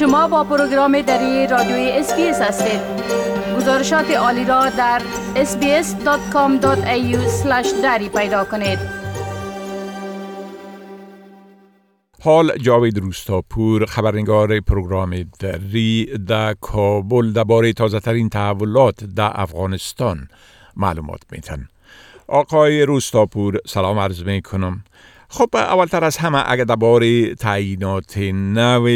شما با پروگرام دری رادیوی SBS هستید. گزارشات عالی را در sbs.com.au دری پیدا کنید. حال جاوید روستاپور خبرنگار پروگرام دری در کابل درباره تازه ترین تحولات در افغانستان معلومات میتن آقای روستاپور سلام عرض می کنم خب اولتر از همه اگر درباره تعیینات نو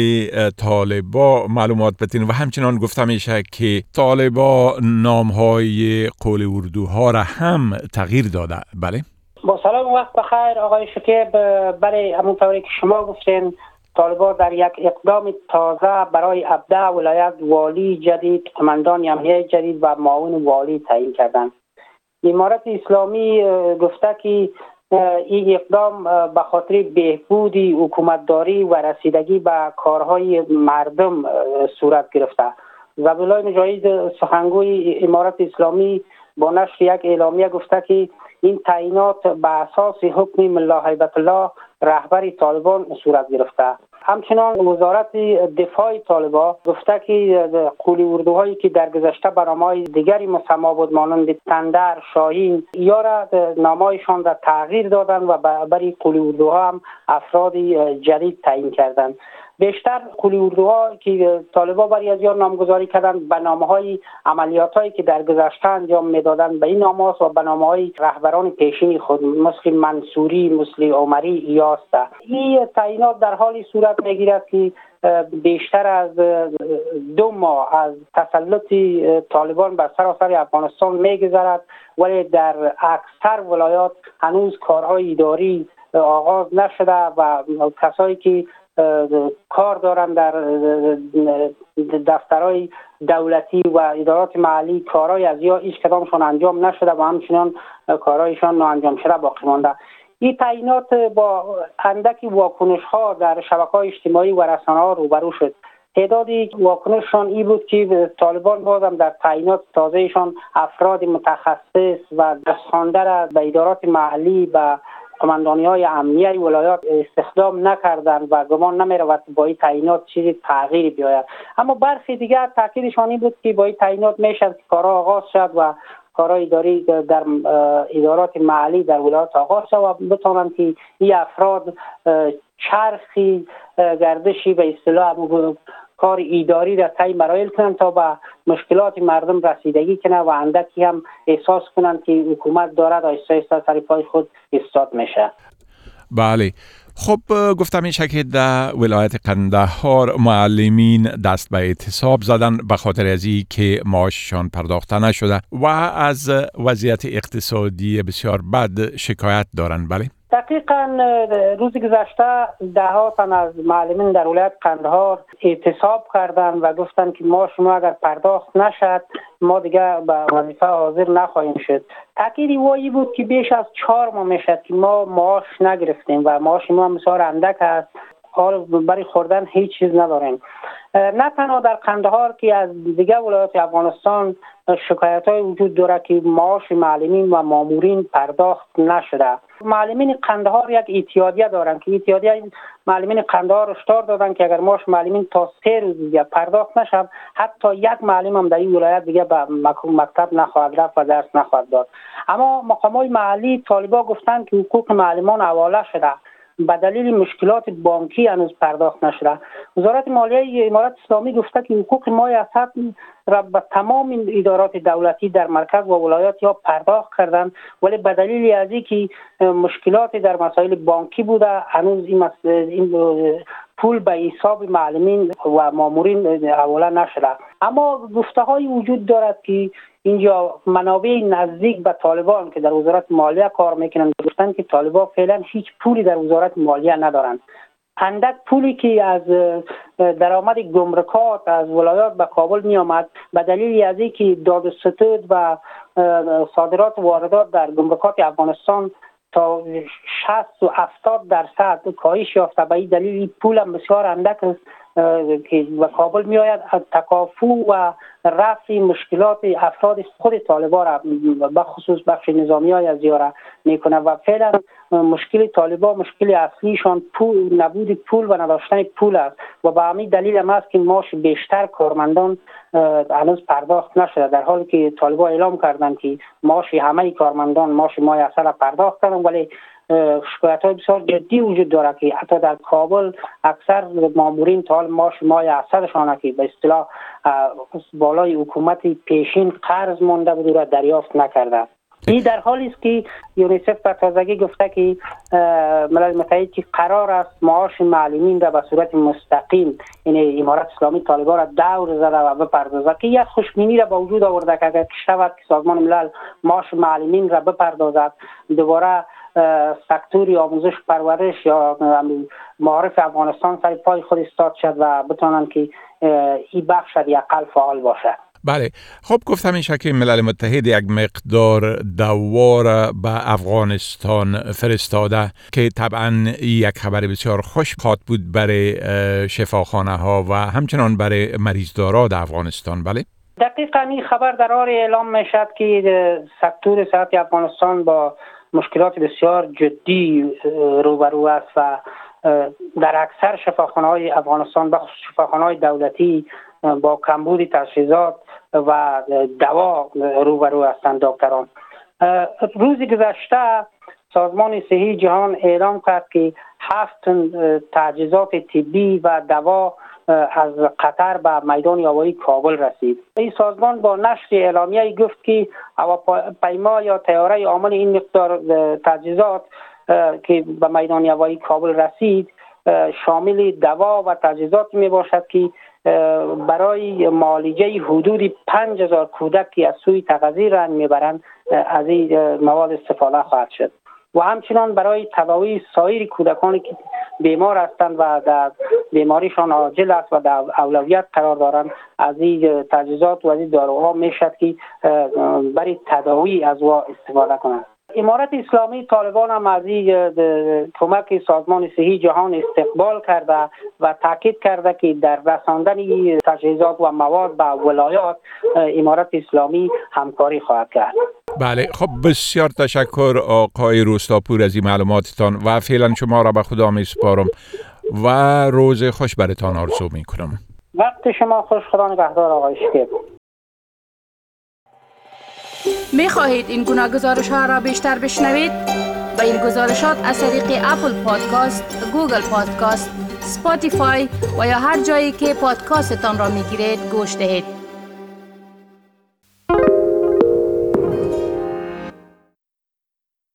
طالبا معلومات بتین و همچنان گفته میشه که طالبا نام های قول اردوها را هم تغییر داده. بله؟ با سلام وقت بخیر آقای شکیب. برای همون طوری که شما گفتین طالبا در یک اقدام تازه برای ابدع ولایت والی جدید قماندان امنیه جدید و معاون والی تعیین کردند. امارت اسلامی گفته که این اقدام به خاطر بهبودی حکومتداری و رسیدگی به کارهای مردم صورت گرفته. زبیلای مجاهد سخنگوی امارت اسلامی با نشر یک اعلامیه گفته که این تعیینات به اساس حکم ملا حیبت الله رهبر طالبان صورت گرفته. همچنان وزارت دفاع طالبا گفته که قولی اردوهایی که در گذشته برنامه دیگری مسما بود مانند تندر شاهین یا را نامایشان را تغییر دادن و برای قولی اردوها هم افراد جدید تعیین کردند. بیشتر قولی اردوها که طالبا برای از یار نامگذاری کردن به نامه های عملیات هایی که در گذشته انجام می‌دادن به این نامه و به نامه های رهبران پیشین خود مثل منصوری مثل عمری یاسته این تعیینات در حالی صورت می‌گیرد که بیشتر از دو ماه از تسلط طالبان بر سراسر افغانستان میگذرد. ولی در اکثر ولایات هنوز کارهای اداری آغاز نشده و کسایی که کار دارن در دفترهای دولتی و ادارات محلی. کارهای از یا هیچ کدامشان انجام نشده و همچنان کارهایشان ناانجام شده باقی مانده. این تعیینات با اندکی واکنش ها در شبکه های اجتماعی و رسانه ها روبرو شد. تعدادی واکنششان ای بود که طالبان بازم در تعیینات تازهشان افراد متخصص و دستخوانده را به ادارات محلی و قماندانی های امنیه ولایات استخدام نکردن و گمان نمی رود با این تعیینات چیزی تغییری بیاید. اما برخی دیگر تاکیدشان این بود که با این تعیینات می‌شد که کارها آغاز شد و کارهای اداری در ادارات محلی در ولایات آغاز شد و بتوانند که این افراد چرخی گردشی به اصطلاح کار ایداری را طی مراحل کنند تا به مشکلات مردم رسیدگی کنند و اندکی هم احساس کنند که حکومت دارد آیسته آیسته سر پای خود استاد میشه. بله. خب گفتم میشه که در ولایت قندهار معلمین دست به اعتصاب زدن به خاطر از که معاششان پرداخته نشده و از وضعیت اقتصادی بسیار بد شکایت دارند. بله. دقیقا روز گذشته ده تن از معلمین در ولایت قندهار اعتصاب کردن و گفتن که ما شما اگر پرداخت نشد ما دیگه به وظیفه حاضر نخواهیم شد. تاکید وایی بود که بیش از چهار ماه می‌شد که ما معاش نگرفتیم و معاش ما بسیار اندک است. حال برای خوردن هیچ چیز نداریم. نه تنها در قندهار که از دیگه ولایات افغانستان شکایت های وجود داره که معاش معلمین و مامورین پرداخت نشده. معلمین قندهار یک اتحادیه دارن که اتحادیه معلمین قندهار اشتار دادن که اگر معاش معلمین تا سه روز دیگه پرداخت نشد حتی یک معلم هم در این ولایت دیگه به مکتب نخواهد رفت و درس نخواهد داد. اما مقام های محلی طالبا گفتن که حقوق معلمان حواله شده. به دلیل مشکلات بانکی هنوز پرداخت نشده. وزارت مالیه امارت اسلامی گفته که حقوق مای اسد را به تمام ادارات دولتی در مرکز و ولایات یا پرداخت کردند ولی به دلیل از اینکه مشکلات در مسائل بانکی بوده هنوز این, این پول به حساب معلمین و مامورین حواله نشده. اما گفته های وجود دارد که اینجا منابع نزدیک به طالبان که در وزارت مالیه کار می‌کنند گفتن که طالبان فعلا هیچ پولی در وزارت مالیه ندارند. اندک پولی که از درآمد گمرکات از ولایات به کابل می آمد به دلیل از اینکه داد ستود و صادرات واردات در گمرکات افغانستان تا 60 و 70 درصد کاهش یافته به این دلیل پول هم بسیار اندک است. که به کابل می آید تکافو و رفع مشکلات افراد خود طالبان را به خصوص بخش نظامی های از یاره می‌کنه و فعلا مشکل طالبان مشکل اصلیشان پول نبود پول و نداشتن پول است. و به همین دلیل هم است که ماش بیشتر کارمندان هنوز پرداخت نشده. در حالی که طالبا اعلام کردن که ماش همه کارمندان ماش مای اصل پرداخت کردن ولی شکایت های بسیار جدی وجود داره که حتی در کابل اکثر مامورین تا حال ماش مای اصلشان که به اصطلاح بالای حکومت پیشین قرض مونده بود و دریافت نکرده. این در حالی است که یونیسف به تازگی گفته که ملل متحد که قرار است معاش معلمین را به صورت مستقیم این یعنی امارت اسلامی طالبان را دور زده و بپردازد. که یک خوشبینی را به وجود آورده که اگر شود که سازمان ملل معاش معلمین را بپردازد دوباره سکتوری آموزش پرورش یا معارف افغانستان سر پای خود استاد شد و بتانند که این بخش اقل فعال باشد بله. خب گفتم این که ملل متحد یک مقدار دوار به افغانستان فرستاده که طبعا یک خبر بسیار خوش خواهد بود برای شفاخانه ها و همچنان برای مریضدارا در افغانستان. بله. دقیقا این خبر در آر اعلام می شد که سکتور صحت افغانستان با مشکلات بسیار جدی روبرو است و در اکثر شفاخانه های افغانستان بخصوص شفاخانه های دولتی با کمبود تجهیزات و دوا روبرو هستند دکتران. روز گذشته سازمان صحی جهان اعلام کرد که هفت تجهیزات طبی و دوا از قطر به میدان هوایی کابل رسید. این سازمان با نشر اعلامیه گفت که هواپیما یا تیاره عامل این مقدار تجهیزات که به میدان هوایی کابل رسید شامل دوا و تجهیزات می باشد که برای معالجه حدود 5000 کودک که از سوی تغذیه رنگ می‌برند از این مواد استفاده خواهد شد. و همچنان برای تداوی سایر کودکانی که بیمار هستند و در بیماریشان عاجل است و در اولویت قرار دارند. از این تجهیزات و از این داروها می‌شد که برای تداوی از وا استفاده کنند. امارت اسلامی طالبان هم از این کمک سازمان صحی جهان استقبال کرده و تاکید کرده که در رساندن تجهیزات و مواد به ولایات امارت اسلامی همکاری خواهد کرد. بله خب بسیار تشکر آقای روستاپور از این معلوماتتان و فعلا شما را به خدا می سپارم و روز خوش برتان آرزو می کنم وقت شما خوش خدا نگهدار آقای شکیب. می خواهید این گونه گزارش ها را بیشتر بشنوید؟ با این گزارشات از طریق Apple Podcast، Google Podcast، Spotify و یا هر جایی که پادکاستتان را می گیرید گوش دهید.